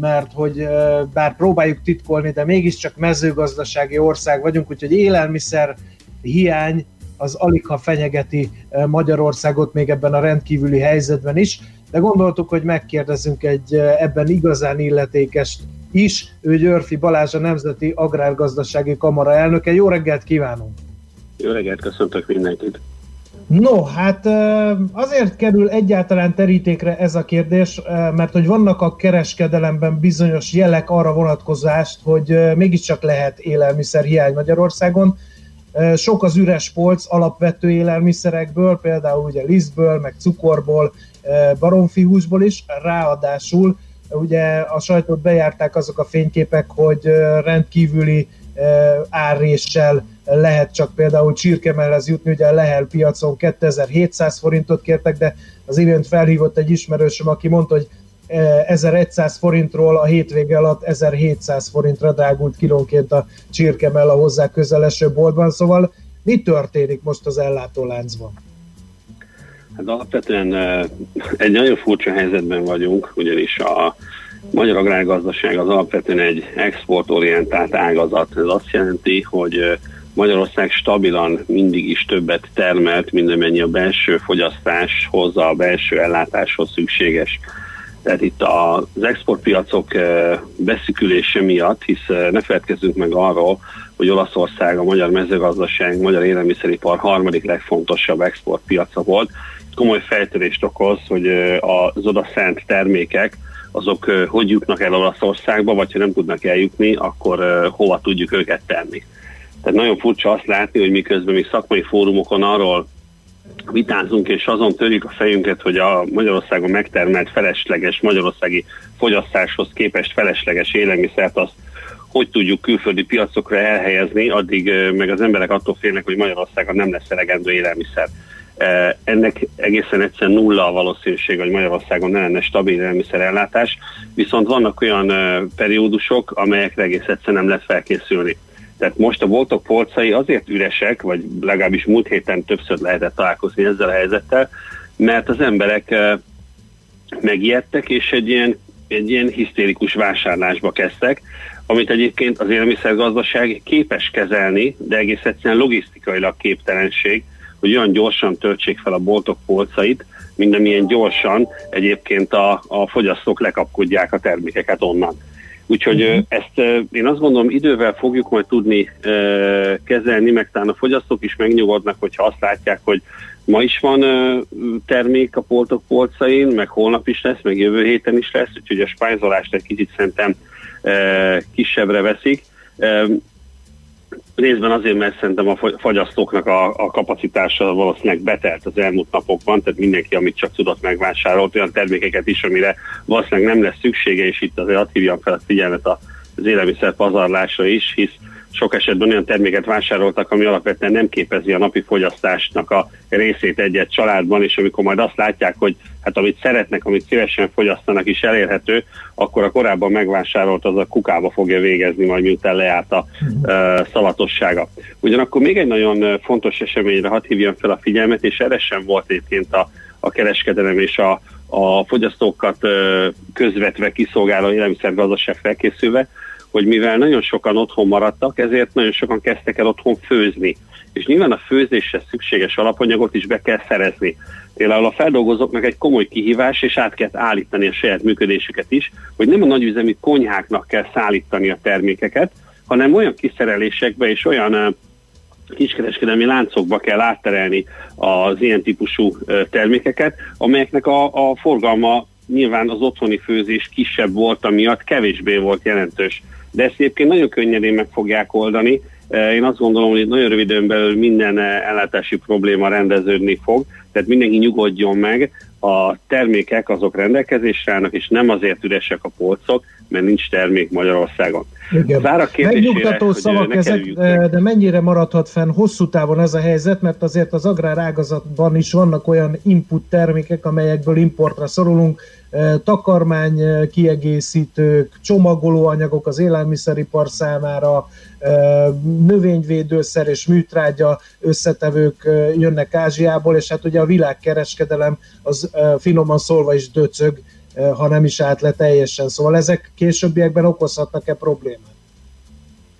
Speaker 3: mert hogy bár próbáljuk titkolni, de mégiscsak mezőgazdasági ország vagyunk, úgyhogy élelmiszer hiány az alig fenyegeti Magyarországot még ebben a rendkívüli helyzetben is, de gondoltuk, hogy megkérdezünk egy ebben igazán illetékest is, ő Györfi Balázs, a Nemzeti Agrárgazdasági Kamara elnöke. Jó reggelt kívánunk!
Speaker 10: Jó reggelt, köszöntök mindenkit!
Speaker 3: No, hát azért kerül egyáltalán terítékre ez a kérdés, mert hogy vannak a kereskedelemben bizonyos jelek arra vonatkozást, hogy mégiscsak lehet élelmiszer hiány Magyarországon. Sok az üres polc alapvető élelmiszerekből, például ugye lisztből, meg cukorból, baromfihúsból is, ráadásul ugye a sajtót bejárták azok a fényképek, hogy rendkívüli árréssel lehet csak például csirkemellez jutni, ugye a Lehel piacon 2700 forintot kértek, de az imént felhívott egy ismerősöm, aki mondta, hogy 1100 forintról a hétvége alatt 1700 forintra drágult kilónként a csirkemell a hozzá közeleső boltban, szóval mi történik most az ellátóláncban?
Speaker 10: Hát alapvetően egy nagyon furcsa helyzetben vagyunk, ugyanis a magyar agrárgazdaság az alapvetően egy exportorientált ágazat. Ez azt jelenti, hogy Magyarország stabilan mindig is többet termelt, mint amennyi a belső fogyasztáshoz, a belső ellátáshoz szükséges. Tehát itt az exportpiacok beszükülése miatt, hisz ne feledkezzünk meg arról, hogy Olaszország a magyar mezőgazdaság, magyar élelmiszeripar harmadik legfontosabb exportpiaca volt, komoly fejtörést okoz, hogy az oda szent termékek azok hogy jutnak el Olaszországba, vagy ha nem tudnak eljutni, akkor hova tudjuk őket tenni. Tehát nagyon furcsa azt látni, hogy miközben mi szakmai fórumokon arról vitázunk, és azon törjük a fejünket, hogy a Magyarországon megtermelt felesleges magyarországi fogyasztáshoz képest felesleges élelmiszert azt hogy tudjuk külföldi piacokra elhelyezni, addig meg az emberek attól félnek, hogy Magyarországon nem lesz elegendő élelmiszer. Ennek egészen egyszerűen nulla a valószínűség, hogy Magyarországon ne lenne stabil élelmiszerellátás, viszont vannak olyan periódusok, amelyekre egész egyszerűen nem lehet felkészülni. Tehát most a boltok polcai azért üresek, vagy legalábbis múlt héten többször lehetett találkozni ezzel a helyzettel, mert az emberek megijedtek, és egy ilyen, egy ilyen hisztérikus vásárlásba kezdtek, amit egyébként az élelmiszergazdaság képes kezelni, de egész egyszerűen logisztikailag képtelenség, hogy olyan gyorsan töltsék fel a boltok polcait, mint amilyen gyorsan egyébként a, a fogyasztók lekapkodják a termékeket onnan. Úgyhogy uh-huh. ezt én azt gondolom idővel fogjuk majd tudni kezelni, meg talán a fogyasztók is megnyugodnak, hogyha azt látják, hogy ma is van termék a poltok polcain, meg holnap is lesz, meg jövő héten is lesz, úgyhogy a spájzolást egy kicsit szerintem kisebbre veszik részben azért, mert szerintem a fogyasztóknak a, a kapacitása valószínűleg betelt az elmúlt napokban, tehát mindenki, amit csak tudott megvásárolt, olyan termékeket is, amire valószínűleg nem lesz szüksége, és itt azért hadd hívjam fel a figyelmet az élelmiszer pazarlásra is, hisz sok esetben olyan terméket vásároltak, ami alapvetően nem képezi a napi fogyasztásnak a részét egy-egy családban, és amikor majd azt látják, hogy hát amit szeretnek, amit szívesen fogyasztanak is elérhető, akkor a korábban megvásárolt az a kukába fogja végezni, majd miután lejárt a uh, szavatossága. Ugyanakkor még egy nagyon fontos eseményre hadd hívjam fel a figyelmet, és erre sem volt egyébként a, a kereskedelem és a, a fogyasztókat közvetve kiszolgáló élelmiszergazdaság felkészülve, hogy mivel nagyon sokan otthon maradtak, ezért nagyon sokan kezdtek el otthon főzni. És nyilván a főzéshez szükséges alapanyagot is be kell szerezni. Például a feldolgozóknak egy komoly kihívás, és át kell állítani a saját működésüket is, hogy nem a nagyüzemi konyháknak kell szállítani a termékeket, hanem olyan kiszerelésekbe és olyan kiskereskedelmi láncokba kell átterelni az ilyen típusú termékeket, amelyeknek a, a forgalma nyilván az otthoni főzés kisebb volt, amiatt kevésbé volt jelentős de ezt egyébként nagyon könnyedén meg fogják oldani. Én azt gondolom, hogy nagyon röviden belül minden ellátási probléma rendeződni fog, Tehát mindenki nyugodjon meg, a termékek azok rendelkezésre állnak, és nem azért üresek a polcok, mert nincs termék Magyarországon.
Speaker 3: Igen. Megnyugtató szavak ezek, de mennyire maradhat fenn hosszú távon ez a helyzet, mert azért az agrár ágazatban is vannak olyan input termékek, amelyekből importra szorulunk, takarmány kiegészítők, csomagolóanyagok az élelmiszeripar számára, növényvédőszer és műtrágya összetevők jönnek Ázsiából, és hát ugye a világkereskedelem az finoman szólva is döcög, ha nem is állt le teljesen. Szóval ezek későbbiekben okozhatnak-e problémát?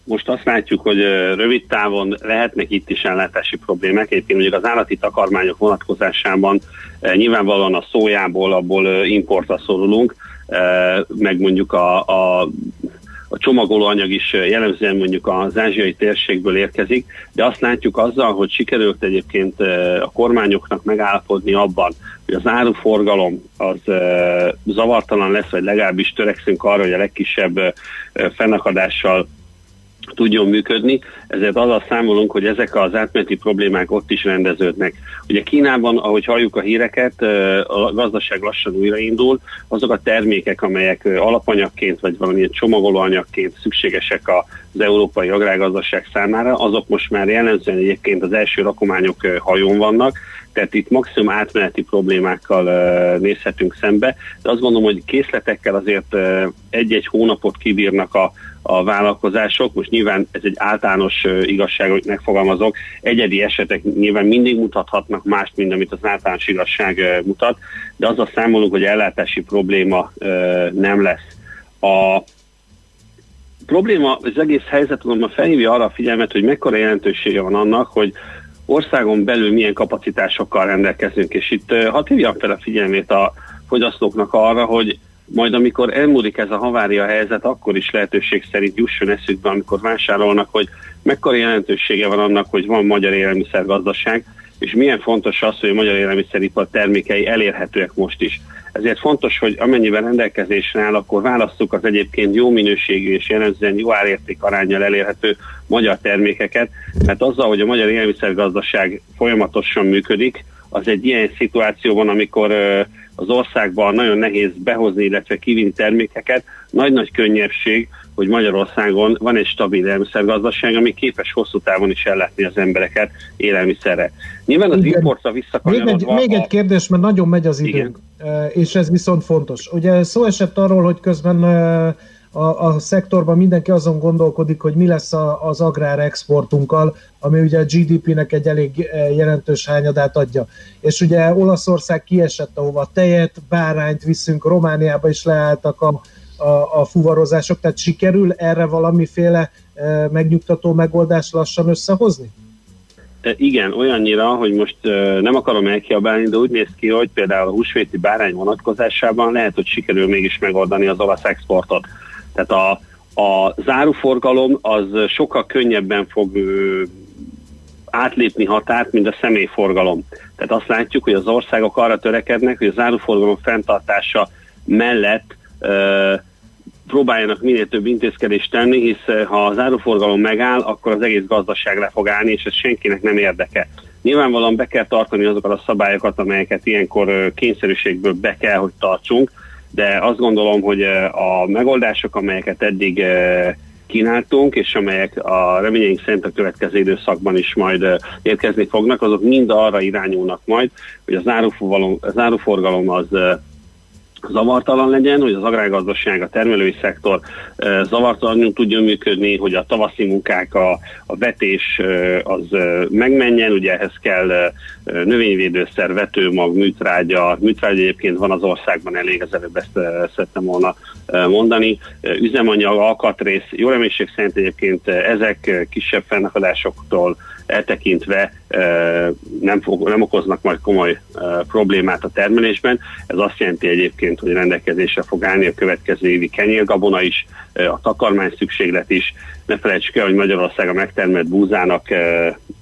Speaker 10: Most azt látjuk, hogy rövid távon lehetnek itt is ellátási problémák. Egyébként mondjuk az állati takarmányok vonatkozásában nyilvánvalóan a szójából, abból importra szorulunk, meg mondjuk a, a a csomagolóanyag is jellemzően mondjuk az ázsiai térségből érkezik, de azt látjuk azzal, hogy sikerült egyébként a kormányoknak megállapodni abban, hogy az áruforgalom az zavartalan lesz, vagy legalábbis törekszünk arra, hogy a legkisebb fennakadással tudjon működni, ezért azzal számolunk, hogy ezek az átmeneti problémák ott is rendeződnek. Ugye Kínában, ahogy halljuk a híreket, a gazdaság lassan újraindul, azok a termékek, amelyek alapanyagként vagy valamilyen csomagolóanyagként szükségesek az európai agrárgazdaság számára, azok most már jellemzően egyébként az első rakományok hajón vannak, tehát itt maximum átmeneti problémákkal nézhetünk szembe, de azt gondolom, hogy készletekkel azért egy-egy hónapot kibírnak a a vállalkozások. Most nyilván ez egy általános igazság, hogy megfogalmazok. Egyedi esetek nyilván mindig mutathatnak mást, mint amit az általános igazság mutat, de azzal számolunk, hogy ellátási probléma nem lesz. A probléma, az egész helyzet a felhívja arra a figyelmet, hogy mekkora jelentősége van annak, hogy országon belül milyen kapacitásokkal rendelkezünk, és itt hadd hívjam fel a figyelmét a fogyasztóknak arra, hogy majd amikor elmúlik ez a havária helyzet, akkor is lehetőség szerint jusson eszükbe, amikor vásárolnak, hogy mekkora jelentősége van annak, hogy van magyar élelmiszergazdaság, és milyen fontos az, hogy a magyar élelmiszeripar termékei elérhetőek most is. Ezért fontos, hogy amennyiben rendelkezésre áll, akkor válasszuk az egyébként jó minőségű és jellemzően jó árérték arányjal elérhető magyar termékeket, mert azzal, hogy a magyar élelmiszergazdaság folyamatosan működik, az egy ilyen szituációban, amikor az országban nagyon nehéz behozni, illetve kivinni termékeket. Nagy-nagy könnyebbség, hogy Magyarországon van egy stabil élelmiszergazdaság, ami képes hosszú távon is ellátni az embereket élelmiszerre. Nyilván az importra visszakanyarodva...
Speaker 3: Még egy, még egy kérdés, mert nagyon megy az időnk, Igen. és ez viszont fontos. Ugye szó esett arról, hogy közben a, a szektorban mindenki azon gondolkodik, hogy mi lesz a, az agrár exportunkkal, ami ugye a GDP-nek egy elég eh, jelentős hányadát adja. És ugye Olaszország kiesett, ahova tejet, bárányt viszünk, Romániába is leálltak a, a, a fuvarozások, tehát sikerül erre valamiféle e, megnyugtató megoldást lassan összehozni?
Speaker 10: Igen, olyannyira, hogy most nem akarom elkiabálni, de úgy néz ki, hogy például a húsvéti bárány vonatkozásában lehet, hogy sikerül mégis megoldani az olasz exportot. Tehát a, a záruforgalom az sokkal könnyebben fog ö, átlépni határt, mint a személyforgalom. Tehát azt látjuk, hogy az országok arra törekednek, hogy a záruforgalom fenntartása mellett ö, próbáljanak minél több intézkedést tenni, hisz ha az áruforgalom megáll, akkor az egész gazdaság le fog állni, és ez senkinek nem érdeke. Nyilvánvalóan be kell tartani azokat a szabályokat, amelyeket ilyenkor kényszerűségből be kell, hogy tartsunk, de azt gondolom, hogy a megoldások, amelyeket eddig kínáltunk, és amelyek a reményeink szerint a következő időszakban is majd érkezni fognak, azok mind arra irányulnak majd, hogy az, áruforgalom az zavartalan legyen, hogy az agrárgazdaság, a termelői szektor zavartalanul tudjon működni, hogy a tavaszi munkák, a, a vetés az megmenjen, ugye ehhez kell növényvédőszer, vetőmag, műtrágya, műtrágya egyébként van az országban elég, az előbb ezt szerettem volna mondani, üzemanyag, alkatrész, jó reménység szerint egyébként ezek kisebb fennakadásoktól eltekintve nem, fog, nem okoznak majd komoly problémát a termelésben. Ez azt jelenti egyébként, hogy rendelkezésre fog állni a következő évi kenyérgabona is, a takarmány szükséglet is. Ne felejtsük el, hogy Magyarország a megtermelt búzának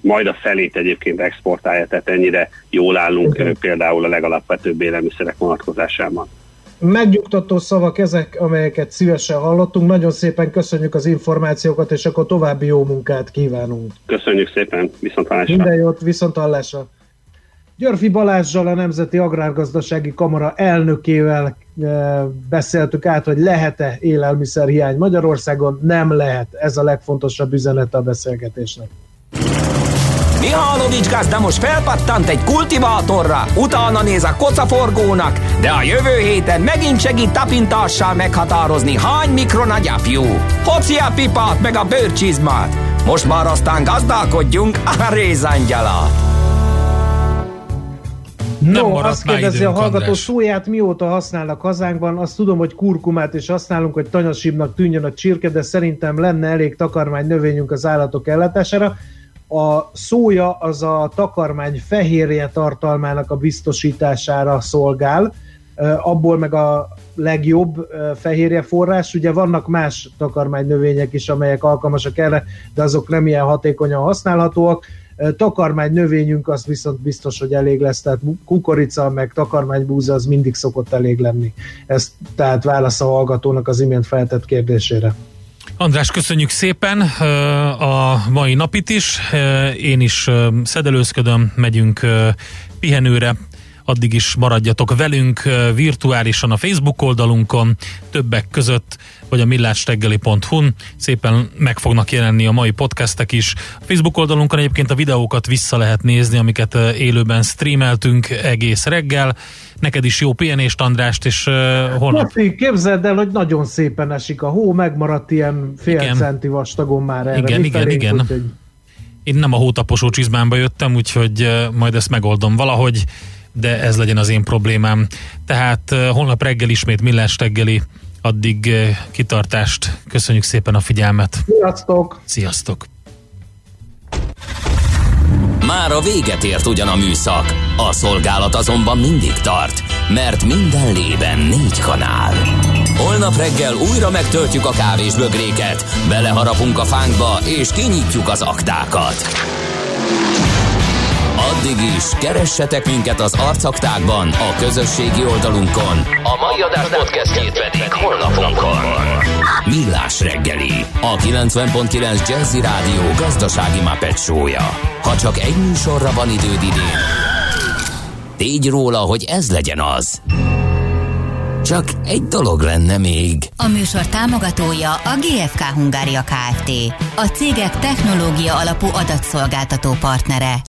Speaker 10: majd a felét egyébként exportálja, tehát ennyire jól állunk például a legalapvetőbb élelmiszerek vonatkozásában.
Speaker 3: Megnyugtató szavak ezek, amelyeket szívesen hallottunk. Nagyon szépen köszönjük az információkat, és akkor további jó munkát kívánunk.
Speaker 10: Köszönjük szépen, viszont hallásra.
Speaker 3: Minden jót, viszont hallásra. Györfi Balázsjal, a Nemzeti Agrárgazdasági Kamara elnökével beszéltük át, hogy lehet-e élelmiszerhiány Magyarországon. Nem lehet. Ez a legfontosabb üzenete a beszélgetésnek.
Speaker 11: Mihálovics gazda most felpattant egy kultivátorra, utána néz a kocaforgónak, de a jövő héten megint segít tapintással meghatározni, hány mikron a gyapjú. Hoci a pipát meg a bőrcsizmát. Most már aztán gazdálkodjunk a rézangyalat.
Speaker 3: No, azt kérdezi a hallgató András. szóját, mióta használnak hazánkban. Azt tudom, hogy kurkumát is használunk, hogy tanyasibbnak tűnjön a csirke, de szerintem lenne elég takarmány növényünk az állatok ellátására. A szója az a takarmány fehérje tartalmának a biztosítására szolgál, abból meg a legjobb fehérje forrás. Ugye vannak más takarmány növények is, amelyek alkalmasak erre, de azok nem ilyen hatékonyan használhatóak. Takarmány növényünk az viszont biztos, hogy elég lesz, tehát kukorica meg takarmánybúza az mindig szokott elég lenni. Ez tehát válasz a hallgatónak az imént feltett kérdésére.
Speaker 2: András, köszönjük szépen a mai napit is. Én is szedelőzködöm, megyünk pihenőre addig is maradjatok velünk virtuálisan a Facebook oldalunkon, többek között, vagy a millásreggeli.hu-n. Szépen meg fognak jelenni a mai podcastek is. A Facebook oldalunkon egyébként a videókat vissza lehet nézni, amiket élőben streameltünk egész reggel. Neked is jó pihenést, Andrást, és uh, holnap...
Speaker 3: Laci, képzeld el, hogy nagyon szépen esik a hó, megmaradt ilyen fél igen. centi vastagon már erre.
Speaker 2: Igen, igen, igen. Úgy, hogy... Én nem a hótaposó csizmámba jöttem, úgyhogy uh, majd ezt megoldom valahogy de ez legyen az én problémám. Tehát holnap reggel ismét millás reggeli, addig kitartást. Köszönjük szépen a figyelmet.
Speaker 3: Sziasztok!
Speaker 2: Sziasztok!
Speaker 11: Már a véget ért ugyan a műszak, a szolgálat azonban mindig tart, mert minden lében négy kanál. Holnap reggel újra megtöltjük a kávés bögréket, beleharapunk a fánkba és kinyitjuk az aktákat. Addig is, keressetek minket az arcaktákban, a közösségi oldalunkon. A mai adás podcastjét pedig holnapunkon. Millás reggeli, a 90.9 Jazzy Rádió gazdasági mapetsója. Ha csak egy műsorra van időd idén, tégy róla, hogy ez legyen az. Csak egy dolog lenne még.
Speaker 1: A műsor támogatója a GFK Hungária Kft. A cégek technológia alapú adatszolgáltató partnere.